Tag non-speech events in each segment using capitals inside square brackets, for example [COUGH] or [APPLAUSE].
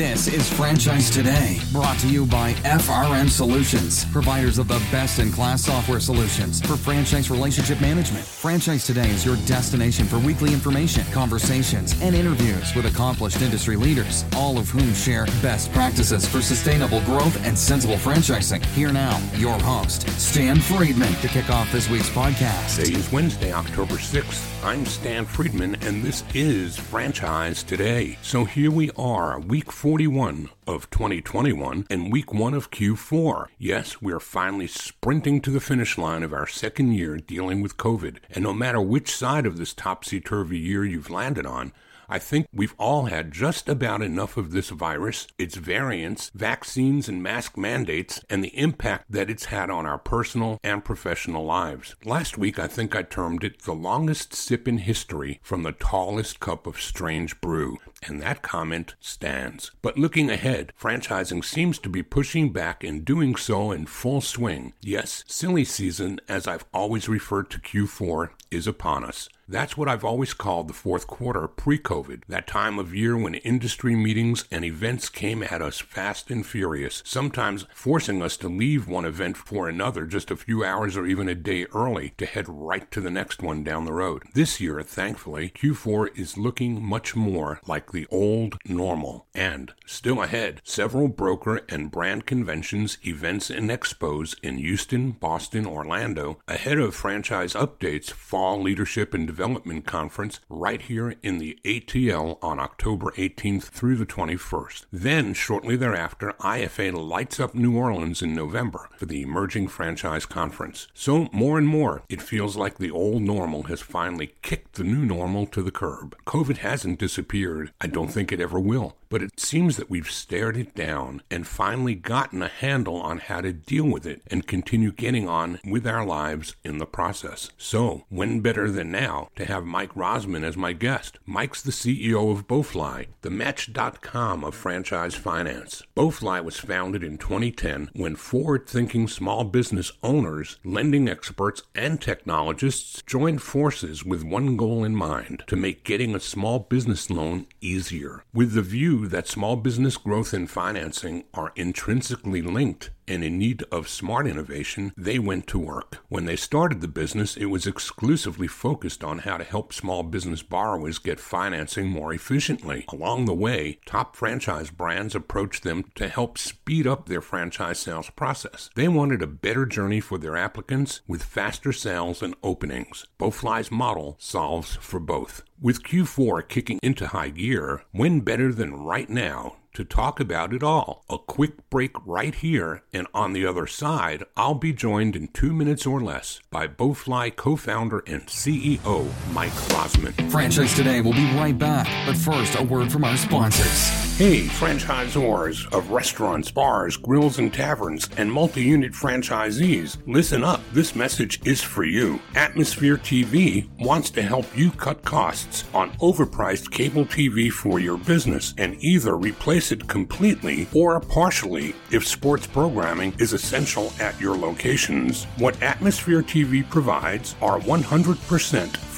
This is Franchise Today, brought to you by FRM Solutions, providers of the best in class software solutions for franchise relationship management. Franchise Today is your destination for weekly information, conversations, and interviews with accomplished industry leaders, all of whom share best practices for sustainable growth and sensible franchising. Here now, your host, Stan Friedman, to kick off this week's podcast. Today is Wednesday, October 6th. I'm Stan Friedman, and this is Franchise Today. So here we are, week 41 of 2021 and week one of Q4. Yes, we're finally sprinting to the finish line of our second year dealing with COVID. And no matter which side of this topsy turvy year you've landed on, I think we've all had just about enough of this virus, its variants, vaccines, and mask mandates, and the impact that it's had on our personal and professional lives. Last week, I think I termed it the longest sip in history from the tallest cup of strange brew, and that comment stands. But looking ahead, franchising seems to be pushing back and doing so in full swing. Yes, silly season, as I've always referred to Q4, is upon us. That's what I've always called the fourth quarter pre COVID, that time of year when industry meetings and events came at us fast and furious, sometimes forcing us to leave one event for another just a few hours or even a day early to head right to the next one down the road. This year, thankfully, Q4 is looking much more like the old normal. And still ahead, several broker and brand conventions, events, and expos in Houston, Boston, Orlando, ahead of franchise updates, fall leadership and Development Conference right here in the ATL on October 18th through the 21st. Then, shortly thereafter, IFA lights up New Orleans in November for the Emerging Franchise Conference. So, more and more, it feels like the old normal has finally kicked the new normal to the curb. COVID hasn't disappeared. I don't think it ever will. But it seems that we've stared it down and finally gotten a handle on how to deal with it and continue getting on with our lives in the process. So, when better than now to have Mike Rozman as my guest? Mike's the CEO of BoeFly, the Match.com of franchise finance. BoeFly was founded in 2010 when forward thinking small business owners, lending experts, and technologists joined forces with one goal in mind to make getting a small business loan easier. With the view that small business growth and financing are intrinsically linked and in need of smart innovation, they went to work. When they started the business, it was exclusively focused on how to help small business borrowers get financing more efficiently. Along the way, top franchise brands approached them to help speed up their franchise sales process. They wanted a better journey for their applicants with faster sales and openings. BoeFly's model solves for both. With Q4 kicking into high gear, when better than right now to talk about it all. A quick break right here, and on the other side, I'll be joined in two minutes or less by BoeFly co founder and CEO Mike Rozman. Franchise Today will be right back, but first, a word from our sponsors. Hey, franchisors of restaurants, bars, grills, and taverns, and multi unit franchisees, listen up. This message is for you. Atmosphere TV wants to help you cut costs on overpriced cable TV for your business and either replace it completely or partially if sports programming is essential at your locations. What Atmosphere TV provides are 100%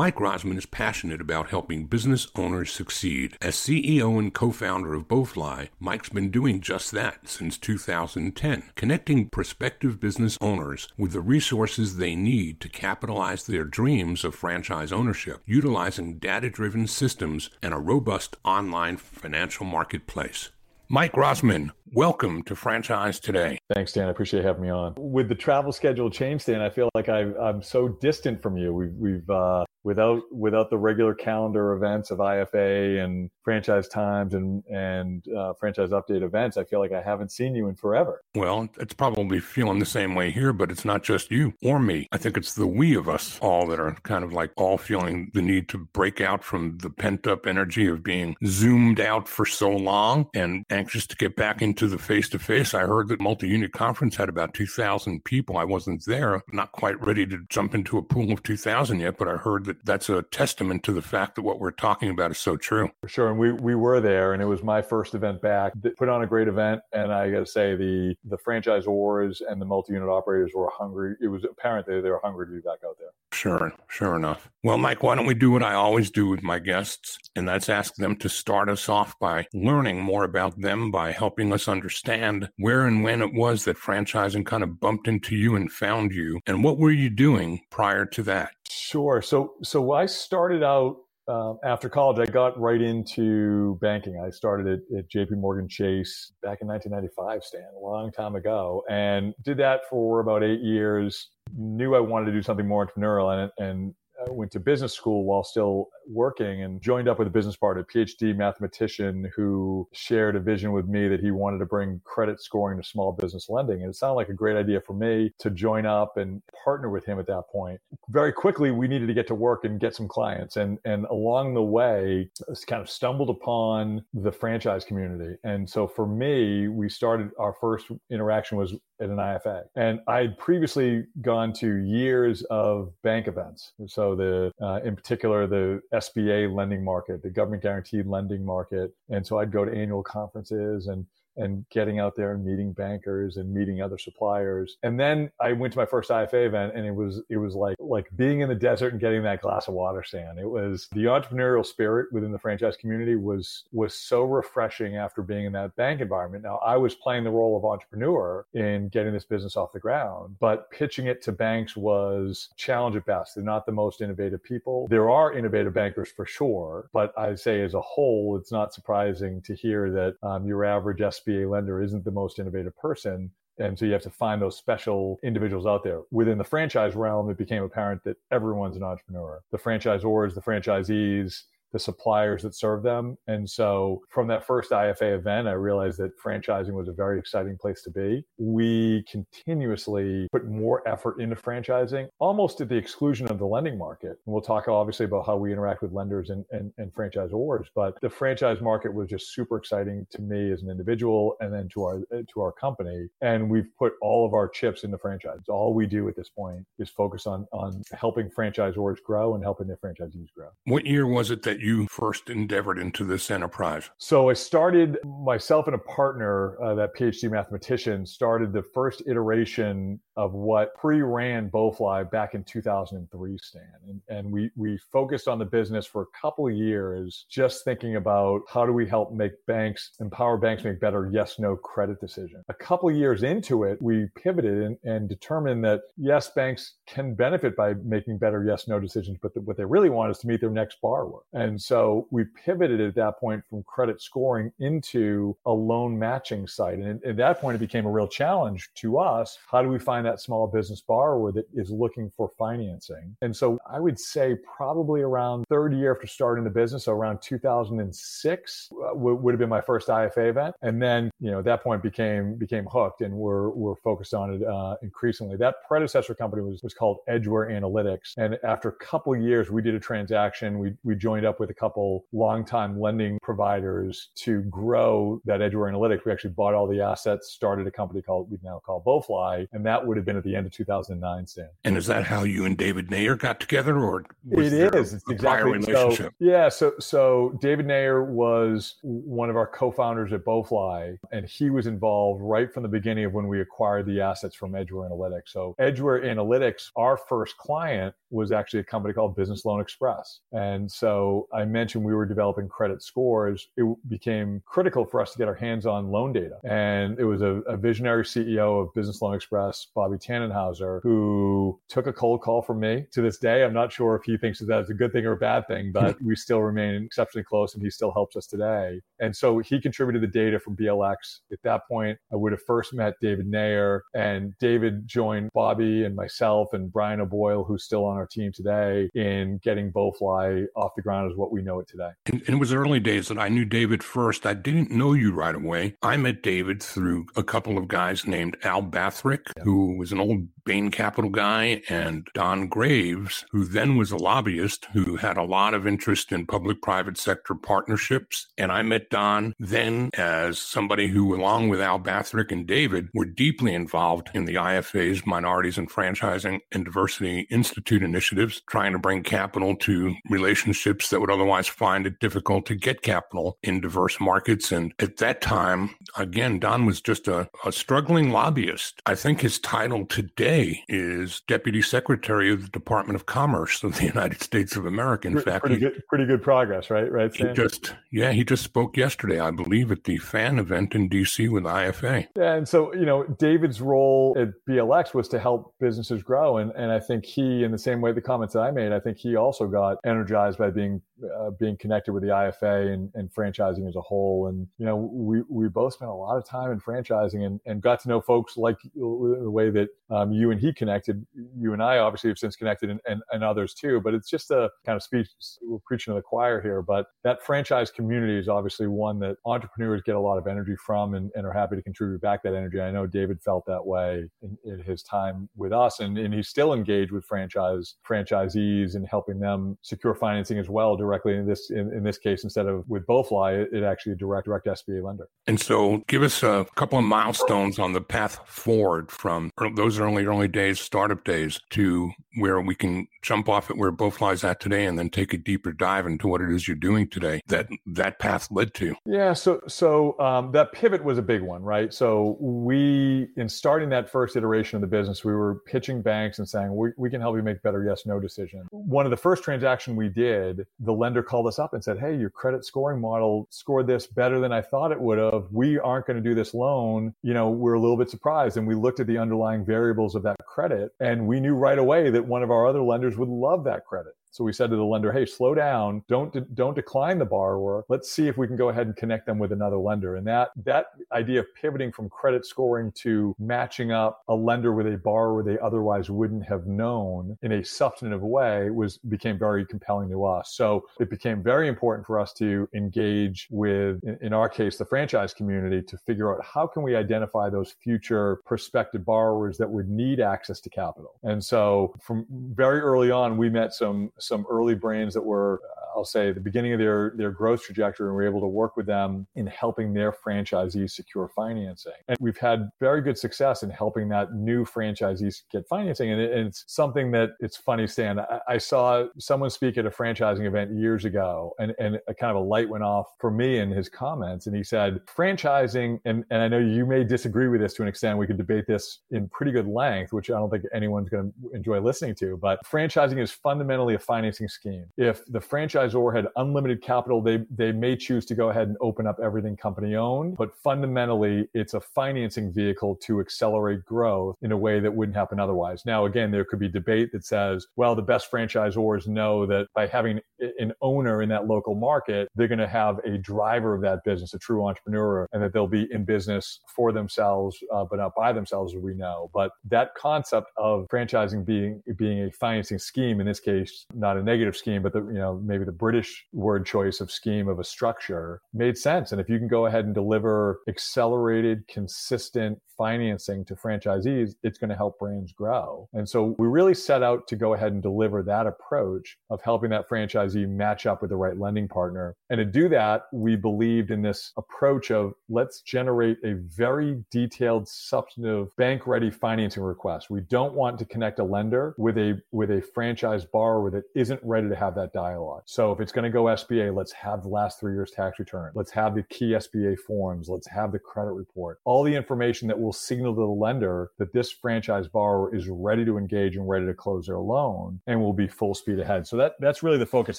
Mike Rozman is passionate about helping business owners succeed. As CEO and co-founder of BoeFly, Mike's been doing just that since 2010, connecting prospective business owners with the resources they need to capitalize their dreams of franchise ownership, utilizing data-driven systems and a robust online financial marketplace. Mike Rozman, welcome to Franchise Today. Thanks, Dan. I appreciate having me on. With the travel schedule change, Dan, I feel like I, am so distant from you. We've, we've uh, without without the regular calendar events of IFA and franchise times and and uh, franchise update events. I feel like I haven't seen you in forever. Well, it's probably feeling the same way here, but it's not just you or me. I think it's the we of us all that are kind of like all feeling the need to break out from the pent up energy of being zoomed out for so long and anxious to get back into the face to face. I heard that multi unit conference had about 2,000 people. I wasn't there, not quite ready to jump into a pool of 2,000 yet, but I heard that that's a testament to the fact that what we're talking about is so true. For sure. And we, we were there, and it was my first event back. Put on a great event. And I got to say, the, the franchisors and the multi unit operators were hungry. It was apparent that they were hungry to be back out there. Sure, sure enough. Well, Mike, why don't we do what I always do with my guests, and that's ask them to start us off by learning more about them by helping us understand where and when it was that franchising kind of bumped into you and found you, and what were you doing prior to that? Sure. So, so I started out um, after college, I got right into banking. I started at, at, JP Morgan Chase back in 1995, Stan, a long time ago, and did that for about eight years. Knew I wanted to do something more entrepreneurial, and, and I went to business school while still working and joined up with a business partner, a PhD mathematician who shared a vision with me that he wanted to bring credit scoring to small business lending. And it sounded like a great idea for me to join up and partner with him at that point. Very quickly, we needed to get to work and get some clients. And, and along the way, kind of stumbled upon the franchise community. And so for me, we started our first interaction was at an IFA. And I'd previously gone to years of bank events. So the, uh, in particular, the SBA lending market, the government guaranteed lending market. And so I'd go to annual conferences and and getting out there and meeting bankers and meeting other suppliers. And then I went to my first IFA event and it was it was like like being in the desert and getting that glass of water stand. It was the entrepreneurial spirit within the franchise community was was so refreshing after being in that bank environment. Now I was playing the role of entrepreneur in getting this business off the ground, but pitching it to banks was challenge at best. They're not the most innovative people. There are innovative bankers for sure, but I say as a whole, it's not surprising to hear that um, your average SBA lender isn't the most innovative person. And so you have to find those special individuals out there. Within the franchise realm, it became apparent that everyone's an entrepreneur. The franchisors, the franchisees, the suppliers that serve them. And so from that first IFA event, I realized that franchising was a very exciting place to be. We continuously put more effort into franchising, almost at the exclusion of the lending market. And we'll talk obviously about how we interact with lenders and, and, and franchisors, but the franchise market was just super exciting to me as an individual and then to our to our company. And we've put all of our chips into franchise. All we do at this point is focus on on helping franchisors grow and helping their franchisees grow. What year was it that you first endeavored into this enterprise? So I started myself and a partner, uh, that PhD mathematician, started the first iteration of what pre-ran BoeFly back in 2003, Stan. And, and we, we focused on the business for a couple of years, just thinking about how do we help make banks, empower banks make better yes, no credit decisions. A couple years into it, we pivoted and, and determined that yes, banks can benefit by making better yes, no decisions, but the, what they really want is to meet their next borrower. And And so we pivoted at that point from credit scoring into a loan matching site. And at that point, it became a real challenge to us. How do we find that small business borrower that is looking for financing? And so I would say probably around third year after starting the business, so around 2006 uh, would have been my first IFA event. And then, you know, at that point became became hooked and we're, we're focused on it uh, increasingly. That predecessor company was, was called Edgeware Analytics. And after a couple years, we did a transaction. We, we joined up with a couple longtime lending providers to grow that Edgeware Analytics. We actually bought all the assets, started a company called, we now call BoeFly. And that would have been at the end of 2009, Sam. And is that how you and David Nayer got together or it is. It's exactly relationship? So, yeah. So, so David Nayer was one of our co-founders at BoeFly and he was involved right from the beginning of when we acquired the assets from Edgeware Analytics. So Edgeware Analytics, our first client was actually a company called Business Loan Express. And so I mentioned we were developing credit scores. It became critical for us to get our hands on loan data. And it was a, a visionary CEO of Business Loan Express, Bobby Tannenhauser, who took a cold call from me. To this day, I'm not sure if he thinks that it's a good thing or a bad thing, but [LAUGHS] we still remain exceptionally close and he still helps us today. And so he contributed the data from BLX. At that point, I would have first met David Nayer and David joined Bobby and myself and Brian O'Boyle, who's still on our team today in getting BoeFly off the ground as what we know it today. And, it was early days that I knew David first. I didn't know you right away. I met David through a couple of guys named Al Bathrick, yeah. who was an old Bain Capital guy, and Don Graves, who then was a lobbyist who had a lot of interest in public private sector partnerships. And I met Don then as somebody who, along with Al Bathrick and David, were deeply involved in the IFA's Minorities and Franchising and Diversity Institute initiatives, trying to bring capital to relationships that would otherwise find it difficult to get capital in diverse markets. And at that time, again, Don was just a, a struggling lobbyist. I think his title today is Deputy Secretary of the Department of Commerce of the [LAUGHS] United States of America. In pretty, fact, pretty good, pretty good progress, right? Right. Sam? He just, yeah, he just spoke yesterday, I believe, at the FAN event in DC with IFA. Yeah, and so you know, David's role at BLX was to help businesses grow, and and I think he, in the same way the comments that I made, I think he also got energized by being uh, being connected with the IFA and, and franchising as a whole. And you know, we we both spent a lot of time in franchising and, and got to know folks like the way that um, you and he connected. You and I obviously have since connected, and, and, and others too. But it's just a kind of speech. We're preaching to the choir here, but that franchise community is obviously one that entrepreneurs get a lot of energy from and, and are happy to contribute back that energy. I know David felt that way in, in his time with us, and, and he's still engaged with franchise franchisees and helping them secure financing as well directly in this in, in this case instead of with BoeFly, it, it actually direct direct SBA lender. And so, give us a couple of milestones on the path forward from those early early days, startup days, to where we can jump off at where BoeFly's at today, and then take a deeper dive into what it is you're doing today. That that path led to. Yeah. So so um, that pivot was a big one, right? So we in starting that first iteration of the business, we were pitching banks and saying we, we can help you make better yes no decisions. One of the first transaction we did, the lender called us up and said, Hey, your credit scoring model scored this better than I thought it would have. We aren't going to do this loan. You know, we're a little bit surprised. And we looked at the underlying variables of that credit and we knew right away that one of our other lenders would love that credit. So we said to the lender, "Hey, slow down. Don't de- don't decline the borrower. Let's see if we can go ahead and connect them with another lender." And that that idea of pivoting from credit scoring to matching up a lender with a borrower they otherwise wouldn't have known in a substantive way was became very compelling to us. So it became very important for us to engage with, in, in our case, the franchise community to figure out how can we identify those future prospective borrowers that would need access to capital. And so from very early on, we met some some early brains that were uh, I'll say the beginning of their their growth trajectory, and we're able to work with them in helping their franchisees secure financing. And we've had very good success in helping that new franchisees get financing. And, it, and it's something that it's funny, Stan. I, I, saw someone speak at a franchising event years ago, and and a kind of a light went off for me in his comments, and he said franchising, and and I know you may disagree with this to an extent. We could debate this in pretty good length, which I don't think anyone's going to enjoy listening to. But franchising is fundamentally a financing scheme. If the franchisor had unlimited capital, they they may choose to go ahead and open up everything company owned, but fundamentally it's a financing vehicle to accelerate growth in a way that wouldn't happen otherwise. Now again, there could be debate that says, well, the best franchisors know that by having an owner in that local market, they're going to have a driver of that business, a true entrepreneur, and that they'll be in business for themselves, uh, but not by themselves, as we know. But that concept of franchising being being a financing scheme, in this case, not a negative scheme, but the you know maybe the British word choice of scheme of a structure made sense. And if you can go ahead and deliver accelerated, consistent financing to franchisees, it's going to help brands grow. And so we really set out to go ahead and deliver that approach of helping that franchisee match up with the right lending partner. And to do that, we believed in this approach of let's generate a very detailed, substantive bank ready financing request. We don't want to connect a lender with a with a franchise borrower that isn't ready to have that dialogue. So if it's going to go SBA, let's have the last three years tax return. Let's have the key SBA forms. Let's have the credit report. All the information that will will signal to the lender that this franchise borrower is ready to engage and ready to close their loan and will be full speed ahead. So that that's really the focus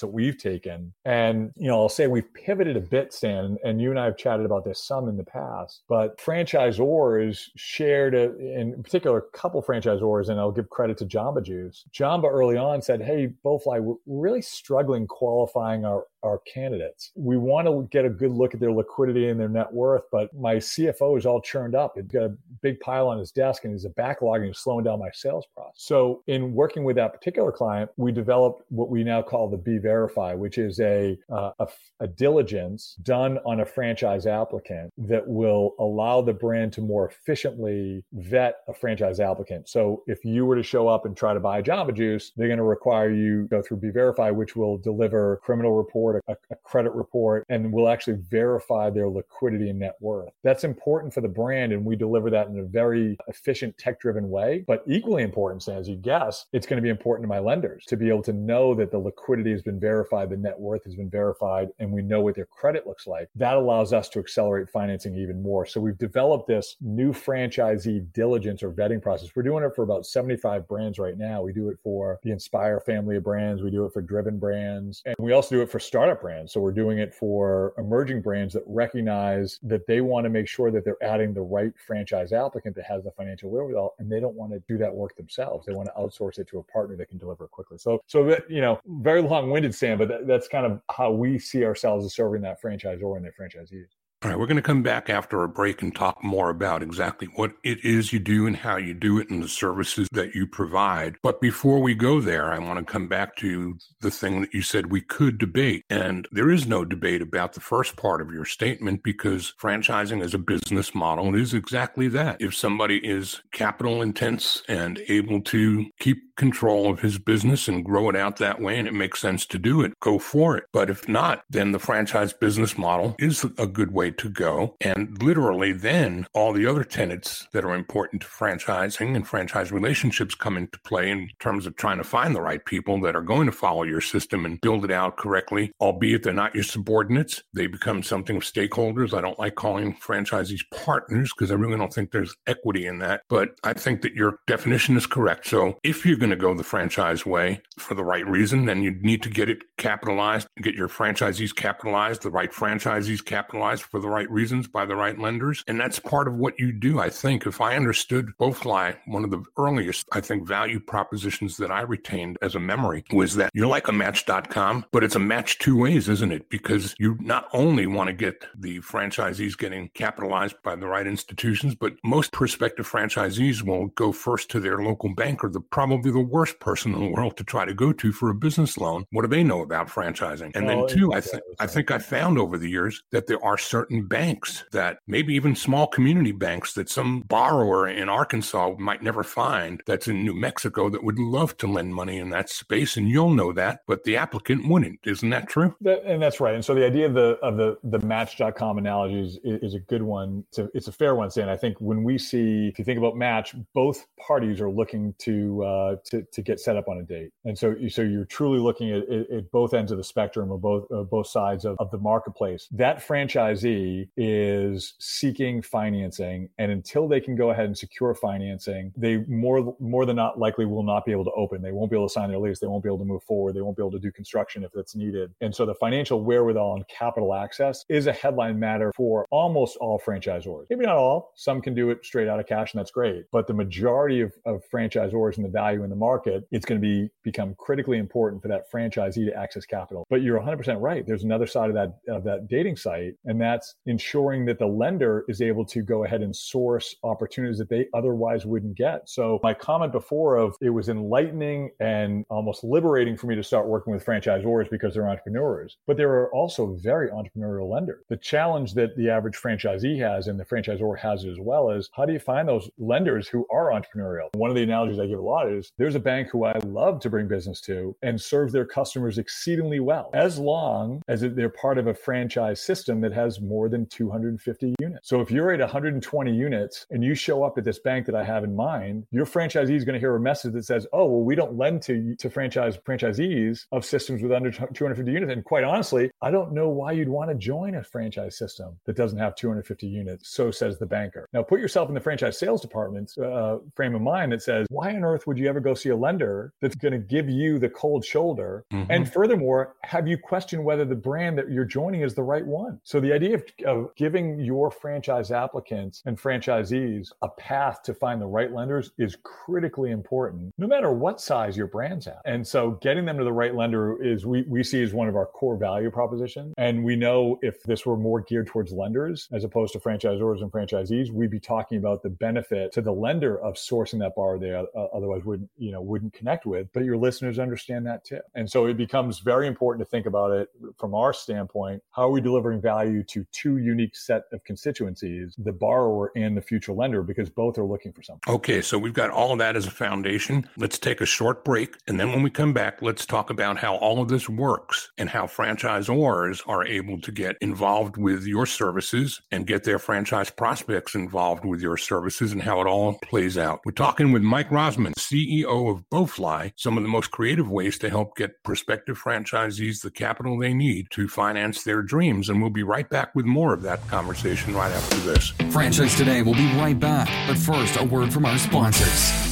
that we've taken. And you know, I'll say we've pivoted a bit, Stan, and you and I have chatted about this some in the past. But franchisors shared, a, in particular, a couple franchisors, and I'll give credit to Jamba Juice. Jamba early on said, "Hey, BoeFly, we're really struggling qualifying our our candidates. We want to get a good look at their liquidity and their net worth, but my CFO is all churned up. He's got a big pile on his desk and he's a backlog and he's slowing down my sales process. So in working with that particular client, we developed what we now call the B Verify, which is a, uh, a, a diligence done on a franchise applicant that will allow the brand to more efficiently vet a franchise applicant. So if you were to show up and try to buy Jamba Juice, they're going to require you go through B Verify, which will deliver criminal report a, a credit report, and we'll actually verify their liquidity and net worth. That's important for the brand, and we deliver that in a very efficient, tech driven way. But equally important, as you guess, it's going to be important to my lenders to be able to know that the liquidity has been verified, the net worth has been verified, and we know what their credit looks like. That allows us to accelerate financing even more. So we've developed this new franchisee diligence or vetting process. We're doing it for about 75 brands right now. We do it for the Inspire family of brands, we do it for Driven brands, and we also do it for startup brands. So we're doing it for emerging brands that recognize that they want to make sure that they're adding the right franchise applicant that has the financial wherewithal, and they don't want to do that work themselves. They want to outsource it to a partner that can deliver quickly. So, so that, you know, very long-winded, Sam, but that, that's kind of how we see ourselves as serving that franchisor and their franchisees. All right, we're going to come back after a break and talk more about exactly what it is you do and how you do it and the services that you provide. But before we go there, I want to come back to the thing that you said we could debate. And there is no debate about the first part of your statement because franchising is a business model It is exactly that. If somebody is capital intense and able to keep control of his business and grow it out that way and it makes sense to do it, go for it. But if not, then the franchise business model is a good way to go. And literally, then all the other tenets that are important to franchising and franchise relationships come into play in terms of trying to find the right people that are going to follow your system and build it out correctly, albeit they're not your subordinates. They become something of stakeholders. I don't like calling franchisees partners because I really don't think there's equity in that. But I think that your definition is correct. So if you're going to go the franchise way for the right reason, then you need to get it capitalized, get your franchisees capitalized, the right franchisees capitalized for the right reasons by the right lenders. And that's part of what you do, I think. If I understood BoeFly, one of the earliest, I think, value propositions that I retained as a memory was that you're like a match.com, but it's a match two ways, isn't it? Because you not only want to get the franchisees getting capitalized by the right institutions, but most prospective franchisees will go first to their local banker, the probably the worst person in the world to try to go to for a business loan. What do they know about franchising? And then two, I think I think I found over the years that there are certain certain banks that maybe even small community banks that some borrower in Arkansas might never find that's in New Mexico that would love to lend money in that space. And you'll know that, but the applicant wouldn't. Isn't that true? That, and that's right. And so the idea of the, of the, the match.com analogy is, is a good one. It's a, it's a fair one, Stan. I think when we see, if you think about match, both parties are looking to, uh, to, to get set up on a date. And so, so you're truly looking at, at both ends of the spectrum or both, uh, both sides of, of the marketplace. That franchisee is seeking financing, and until they can go ahead and secure financing, they more more than not likely will not be able to open. They won't be able to sign their lease. They won't be able to move forward. They won't be able to do construction if that's needed. And so the financial wherewithal and capital access is a headline matter for almost all franchisors. Maybe not all. Some can do it straight out of cash, and that's great. But the majority of, of franchisors and the value in the market, it's going to be become critically important for that franchisee to access capital. But you're 100% right. There's another side of that of that dating site, and that's ensuring that the lender is able to go ahead and source opportunities that they otherwise wouldn't get. So my comment before of it was enlightening and almost liberating for me to start working with franchisors because they're entrepreneurs, but there are also very entrepreneurial lenders. The challenge that the average franchisee has and the franchisor has as well is how do you find those lenders who are entrepreneurial? One of the analogies I give a lot is there's a bank who I love to bring business to and serve their customers exceedingly well, as long as they're part of a franchise system that has more than 250 units. So if you're at 120 units and you show up at this bank that I have in mind, your franchisee is going to hear a message that says, "Oh, well, we don't lend to to franchise franchisees of systems with under 250 units." And quite honestly, I don't know why you'd want to join a franchise system that doesn't have 250 units. So says the banker. Now, put yourself in the franchise sales department's uh, frame of mind that says, "Why on earth would you ever go see a lender that's going to give you the cold shoulder?" Mm-hmm. And furthermore, have you questioned whether the brand that you're joining is the right one? So the idea of, of giving your franchise applicants and franchisees a path to find the right lenders is critically important, no matter what size your brand's at. And so getting them to the right lender is we, we see as one of our core value propositions. And we know if this were more geared towards lenders as opposed to franchisors and franchisees, we'd be talking about the benefit to the lender of sourcing that borrower they uh, otherwise wouldn't, you know, wouldn't connect with. But your listeners understand that too. And so it becomes very important to think about it from our standpoint. How are we delivering value to two unique set of constituencies, the borrower and the future lender, because both are looking for something. Okay, so we've got all of that as a foundation. Let's take a short break. And then when we come back, let's talk about how all of this works and how franchisors are able to get involved with your services and get their franchise prospects involved with your services and how it all plays out. We're talking with Mike Rozman, CEO of BoeFly, some of the most creative ways to help get prospective franchisees the capital they need to finance their dreams. And we'll be right back with more of that conversation right after this. Franchise Today will be right back. But first, a word from our sponsors.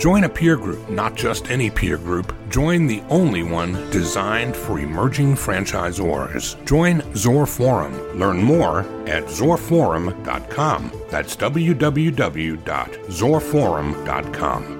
Join a peer group, not just any peer group. Join the only one designed for emerging franchisors. Join Zor Forum. Learn more at zorforum.com. That's www.zorforum.com.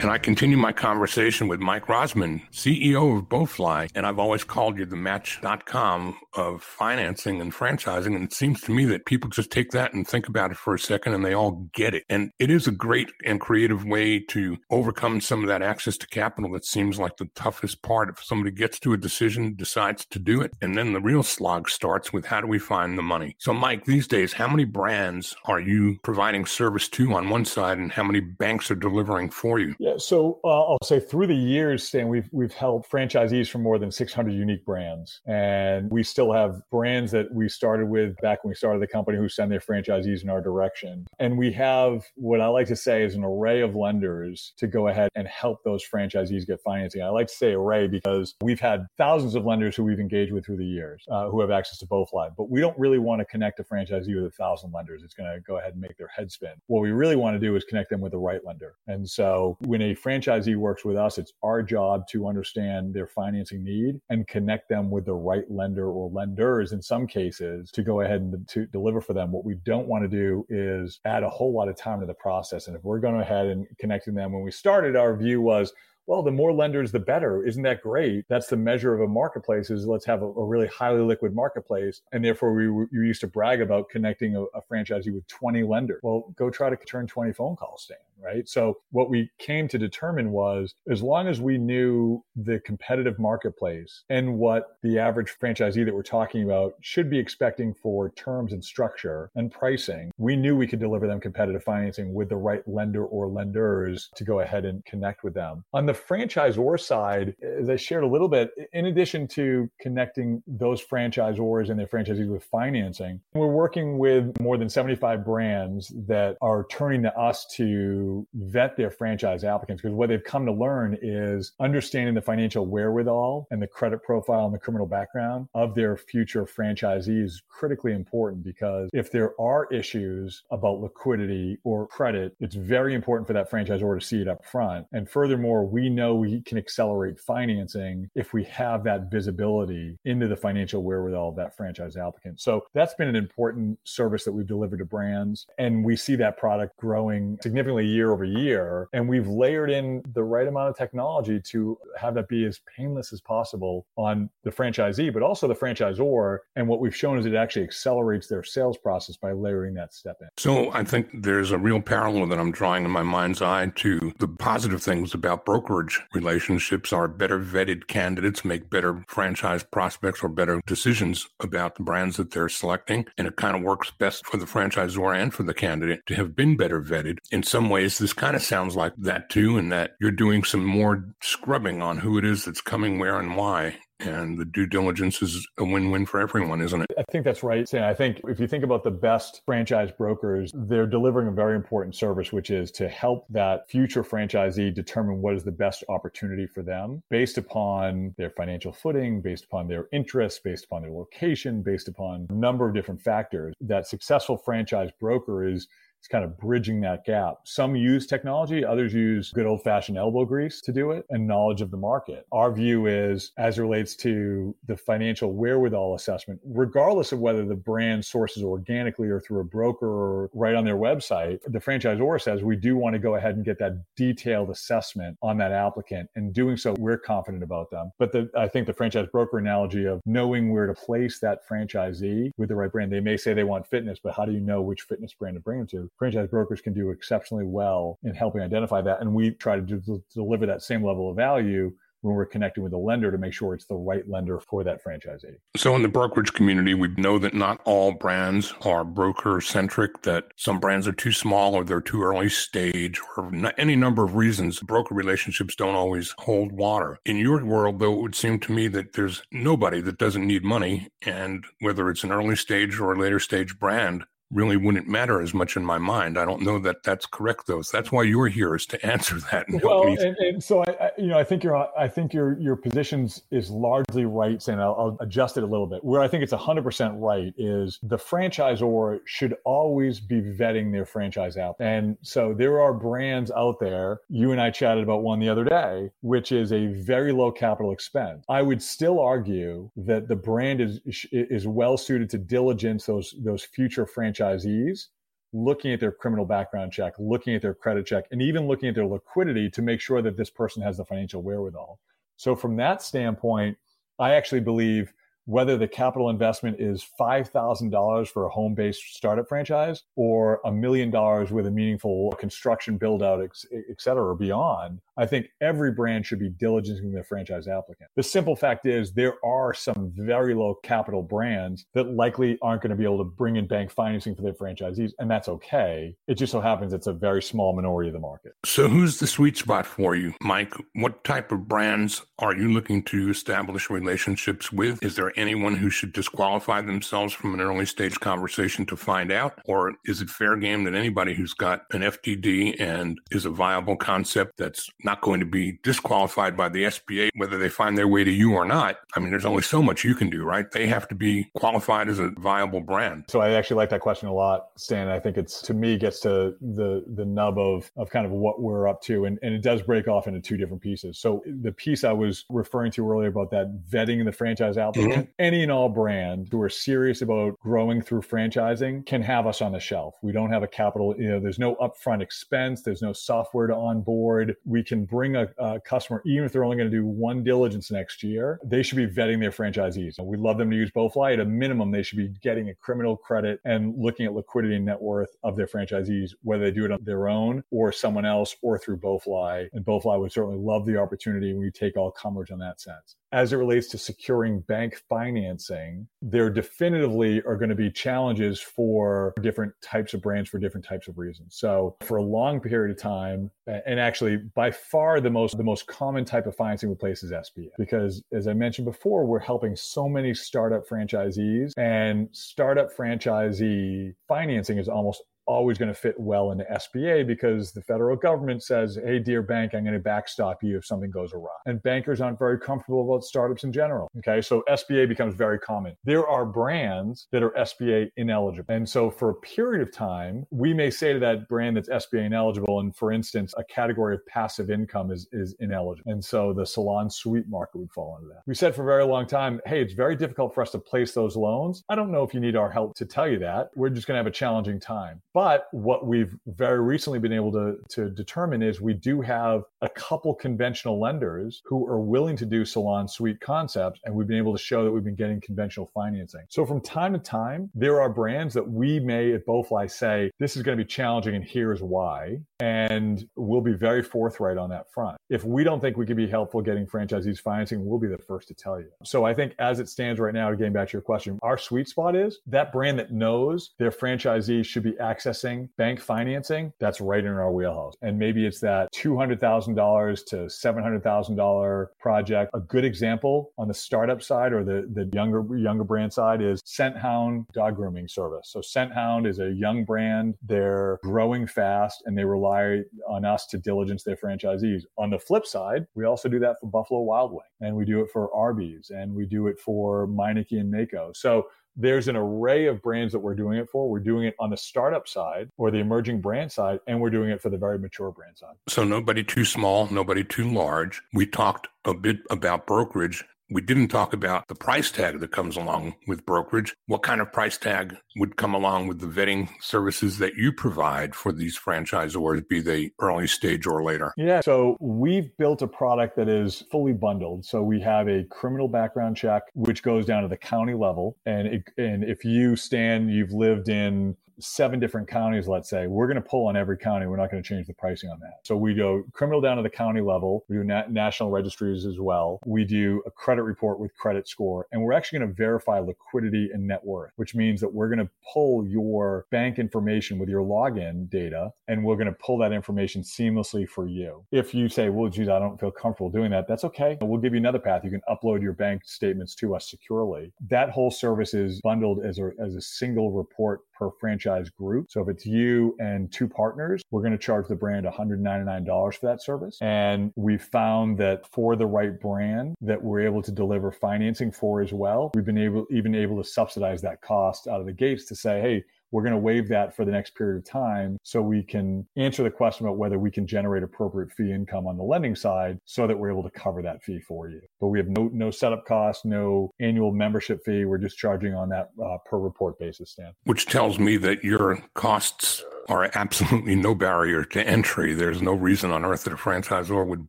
And I continue my conversation with Mike Rozman, CEO of BoeFly. And I've always called you the match.com of financing and franchising. And it seems to me that people just take that and think about it for a second and they all get it. And it is a great and creative way to overcome some of that access to capital that seems like the toughest part. If somebody gets to a decision, decides to do it, and then the real slog starts with how do we find the money? So, Mike, these days, how many brands are you providing service to on one side and how many banks are delivering for you? Yeah, so uh, I'll say through the years, Stan, we've we've helped franchisees from more than 600 unique brands, and we still have brands that we started with back when we started the company who send their franchisees in our direction, and we have what I like to say is an array of lenders to go ahead and help those franchisees get financing. I like to say array because we've had thousands of lenders who we've engaged with through the years uh, who have access to BoeFly, but we don't really want to connect a franchisee with a thousand lenders. It's going to go ahead and make their head spin. What we really want to do is connect them with the right lender, and so when when a franchisee works with us, it's our job to understand their financing need and connect them with the right lender or lenders in some cases to go ahead and to deliver for them. What we don't want to do is add a whole lot of time to the process. And if we're going ahead and connecting them, when we started, our view was, well, the more lenders, the better. Isn't that great? That's the measure of a marketplace is let's have a, a really highly liquid marketplace. And therefore we, we used to brag about connecting a, a franchisee with 20 lenders. Well, go try to turn 20 phone calls, Stan right? So what we came to determine was as long as we knew the competitive marketplace and what the average franchisee that we're talking about should be expecting for terms and structure and pricing, we knew we could deliver them competitive financing with the right lender or lenders to go ahead and connect with them. On the franchisor side, as I shared a little bit, in addition to connecting those franchisors and their franchisees with financing, we're working with more than 75 brands that are turning to us to vet their franchise applicants because what they've come to learn is understanding the financial wherewithal and the credit profile and the criminal background of their future franchisees is critically important because if there are issues about liquidity or credit, it's very important for that franchisor to see it up front. And furthermore, we know we can accelerate financing if we have that visibility into the financial wherewithal of that franchise applicant. So that's been an important service that we've delivered to brands. And we see that product growing significantly year over year. And we've layered in the right amount of technology to have that be as painless as possible on the franchisee, but also the franchisor. And what we've shown is it actually accelerates their sales process by layering that step in. So I think there's a real parallel that I'm drawing in my mind's eye to the positive things about brokerage relationships are better vetted candidates make better franchise prospects or better decisions about the brands that they're selecting. And it kind of works best for the franchisor and for the candidate to have been better vetted. In some ways, this kind of sounds like that too, and that you're doing some more scrubbing on who it is that's coming where and why and the due diligence is a win-win for everyone, isn't it? I think that's right. Sam. I think if you think about the best franchise brokers, they're delivering a very important service, which is to help that future franchisee determine what is the best opportunity for them based upon their financial footing, based upon their interests, based upon their location, based upon a number of different factors. That successful franchise broker is it's kind of bridging that gap. Some use technology, others use good old fashioned elbow grease to do it and knowledge of the market. Our view is as it relates to the financial wherewithal assessment, regardless of whether the brand sources organically or through a broker or right on their website, the franchisor says we do want to go ahead and get that detailed assessment on that applicant. And doing so, we're confident about them. But the, I think the franchise broker analogy of knowing where to place that franchisee with the right brand, they may say they want fitness, but how do you know which fitness brand to bring them to? Franchise brokers can do exceptionally well in helping identify that. And we try to do, deliver that same level of value when we're connecting with the lender to make sure it's the right lender for that franchisee. So in the brokerage community, we know that not all brands are broker centric, that some brands are too small or they're too early stage or any number of reasons. Broker relationships don't always hold water. In your world, though, it would seem to me that there's nobody that doesn't need money. And whether it's an early stage or a later stage brand, really wouldn't matter as much in my mind. I don't know that that's correct, though. So that's why you're here is to [LAUGHS] answer that. And well, and, and, so I, I, you know, I think your, I think your your positions is largely right, and I'll, I'll adjust it a little bit. Where I think it's 100 percent right is the franchisor should always be vetting their franchise out. And so there are brands out there. You and I chatted about one the other day, which is a very low capital expense. I would still argue that the brand is is well suited to diligence those those future franchise franchisees looking at their criminal background check, looking at their credit check, and even looking at their liquidity to make sure that this person has the financial wherewithal. So, from that standpoint, I actually believe whether the capital investment is $5,000 for a home based startup franchise or a million dollars with a meaningful construction build out, et cetera, or beyond, I think every brand should be diligencing their franchise applicant. The simple fact is there are some very low capital brands that likely aren't going to be able to bring in bank financing for their franchisees, and that's okay. It just so happens it's a very small minority of the market. So who's the sweet spot for you, Mike? What type of brands are you looking to establish relationships with? Is there anyone who should disqualify themselves from an early stage conversation to find out? Or is it fair game that anybody who's got an FDD and is a viable concept that's not going to be disqualified by the SBA, whether they find their way to you or not? I mean, there's only so much you can do, right? They have to be qualified as a viable brand. So I actually like that question a lot, Stan. I think it's to me gets to the the nub of of kind of what we're up to. And, and it does break off into two different pieces. So the piece I was referring to earlier about that vetting the franchise applicant, mm-hmm. any and all brand who are serious about growing through franchising can have us on the shelf. We don't have a capital, you know, there's no upfront expense, there's no software to onboard. We can bring a, a customer, even if they're only going to do one diligence next year, they should be vetting their franchisees. We love them to use BoeFly. At a minimum, they should be getting a criminal credit and looking at liquidity and net worth of their franchisees, whether they do it on their own or someone else or through BoeFly. And BoeFly would certainly love the opportunity. We take all comers on that sense as it relates to securing bank financing, there definitively are going to be challenges for different types of brands for different types of reasons. So for a long period of time, and actually by far the most the most common type of financing we place is SBA. Because as I mentioned before, we're helping so many startup franchisees and startup franchisee financing is almost always going to fit well into SBA because the federal government says, hey, dear bank, I'm going to backstop you if something goes awry. And bankers aren't very comfortable about startups in general. Okay. So SBA becomes very common. There are brands that are SBA ineligible. And so for a period of time, we may say to that brand that's SBA ineligible, and for instance, a category of passive income is, is ineligible. And so the salon suite market would fall into that. We said for a very long time, hey, it's very difficult for us to place those loans. I don't know if you need our help to tell you that. We're just going to have a challenging time. But what we've very recently been able to, to determine is we do have a couple conventional lenders who are willing to do salon suite concepts, and we've been able to show that we've been getting conventional financing. So from time to time, there are brands that we may at BoeFly say, this is going to be challenging and here's why. And we'll be very forthright on that front. If we don't think we can be helpful getting franchisees financing, we'll be the first to tell you. So I think as it stands right now, getting back to your question, our sweet spot is that brand that knows their franchisees should be accessing bank financing. That's right in our wheelhouse. And maybe it's that $200,000 to $700,000 project. A good example on the startup side or the, the younger, younger brand side is ScentHound dog grooming service. So ScentHound is a young brand. They're growing fast and they rely on us to diligence their franchisees. On the flip side, we also do that for Buffalo Wild Wing and we do it for Arby's and we do it for Meineke and Maaco. So there's an array of brands that we're doing it for. We're doing it on the startup side or the emerging brand side, and we're doing it for the very mature brand side. So nobody too small, nobody too large. We talked a bit about brokerage we didn't talk about the price tag that comes along with brokerage. What kind of price tag would come along with the vetting services that you provide for these franchisors, be they early stage or later? Yeah, so we've built a product that is fully bundled. So we have a criminal background check, which goes down to the county level. And, it, and if you stand, you've lived in seven different counties, let's say, we're going to pull on every county. We're not going to change the pricing on that. So we go criminal down to the county level. We do na- national registries as well. We do a credit report with credit score, and we're actually going to verify liquidity and net worth, which means that we're going to pull your bank information with your login data, and we're going to pull that information seamlessly for you. If you say, well, geez, I don't feel comfortable doing that, that's okay. We'll give you another path. You can upload your bank statements to us securely. That whole service is bundled as a, as a single report per franchise group. So if it's you and two partners, we're going to charge the brand $199 for that service. And we found that for the right brand that we're able to deliver financing for as well, we've been able even able to subsidize that cost out of the gates to say, hey, we're going to waive that for the next period of time so we can answer the question about whether we can generate appropriate fee income on the lending side so that we're able to cover that fee for you. But we have no no setup cost, no annual membership fee. We're just charging on that uh, per report basis, Stan. Which tells me that your costs are absolutely no barrier to entry. There's no reason on earth that a franchisor would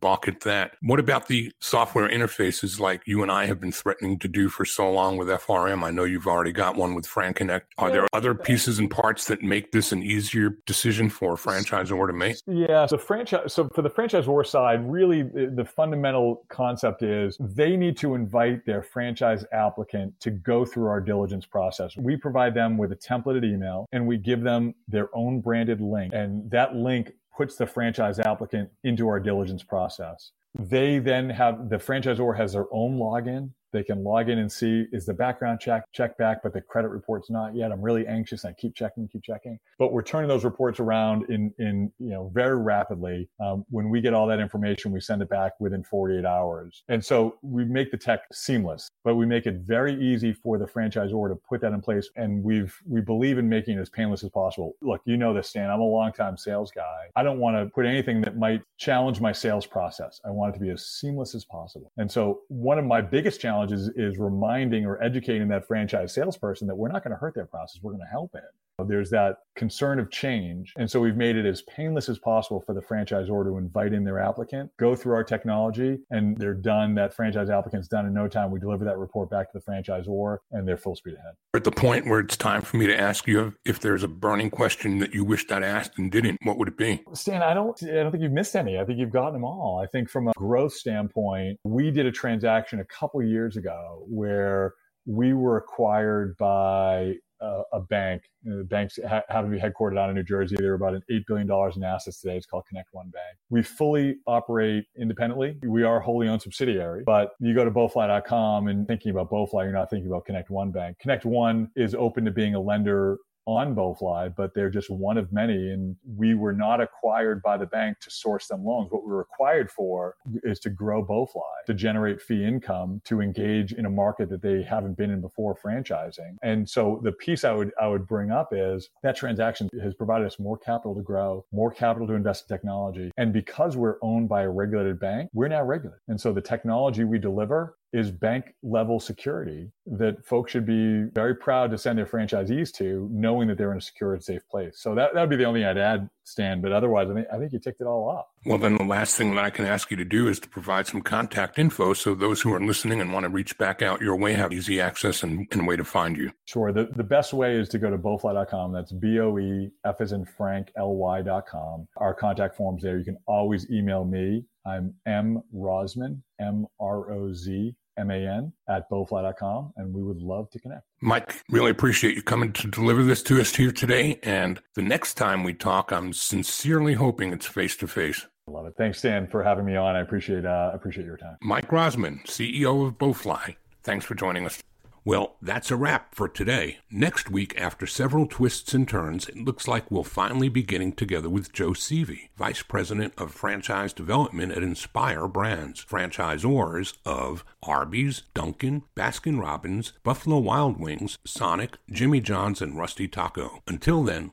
balk at that. What about the software interfaces like you and I have been threatening to do for so long with FRM? I know you've already got one with FranConnect. Are there other pieces and parts that make this an easier decision for a franchisor to make? Yeah. So franchise. So for the franchisor side, really the fundamental concept is they need to invite their franchise applicant to go through our diligence process. We provide them with a templated email and we give them their own branded link. And that link puts the franchise applicant into our diligence process. They then have the franchisor has their own login They can log in and see is the background check check back, but the credit report's not yet. I'm really anxious. I keep checking, keep checking. But we're turning those reports around in in you know very rapidly. Um, when we get all that information, we send it back within 48 hours. And so we make the tech seamless, but we make it very easy for the franchisor to put that in place. And we've we believe in making it as painless as possible. Look, you know this, Stan. I'm a longtime sales guy. I don't want to put anything that might challenge my sales process. I want it to be as seamless as possible. And so one of my biggest challenges is reminding or educating that franchise salesperson that we're not going to hurt their process. We're going to help it. There's that concern of change. And so we've made it as painless as possible for the franchisor to invite in their applicant, go through our technology, and they're done. That franchise applicant's done in no time. We deliver that report back to the franchisor and they're full speed ahead. At the point where it's time for me to ask you if there's a burning question that you wished I'd asked and didn't, what would it be? Stan, I don't I don't think you've missed any. I think you've gotten them all. I think from a growth standpoint, we did a transaction a couple years ago where we were acquired by uh, a bank. You know, the banks ha- happen to be headquartered out of New Jersey. They're about an $8 billion in assets today. It's called Connect One Bank. We fully operate independently. We are wholly owned subsidiary, but you go to boefly.com and thinking about BoeFly, you're not thinking about Connect One Bank. Connect One is open to being a lender on BoeFly, but they're just one of many. And we were not acquired by the bank to source them loans. What we were acquired for is to grow BoeFly, to generate fee income, to engage in a market that they haven't been in before franchising. And so the piece I would I would bring up is that transaction has provided us more capital to grow, more capital to invest in technology. And because we're owned by a regulated bank, we're now regulated. And so the technology we deliver is bank level security that folks should be very proud to send their franchisees to, knowing that they're in a secure and safe place. So that that would be the only thing I'd add, Stan. But otherwise, I think I think you ticked it all off. Well, then the last thing that I can ask you to do is to provide some contact info so those who are listening and want to reach back out your way have easy access and, and way to find you. Sure. The, the best way is to go to boefly.com. That's B O E F as in Frank L Y.com. Our contact form's there. You can always email me. I'm M Rozman, M R O Z M-A-N at boefly.com, and we would love to connect. Mike, really appreciate you coming to deliver this to us here today. And the next time we talk, I'm sincerely hoping it's face to face. Love it. Thanks, Stan, for having me on. I appreciate uh, appreciate your time. Mike Rozman, CEO of BoeFly. Thanks for joining us. Well, that's a wrap for today. Next week, after several twists and turns, it looks like we'll finally be getting together with Joe Sieve, Vice President of Franchise Development at Inspire Brands, franchisors of Arby's, Dunkin', Baskin Robbins, Buffalo Wild Wings, Sonic, Jimmy John's, and Rusty Taco. Until then,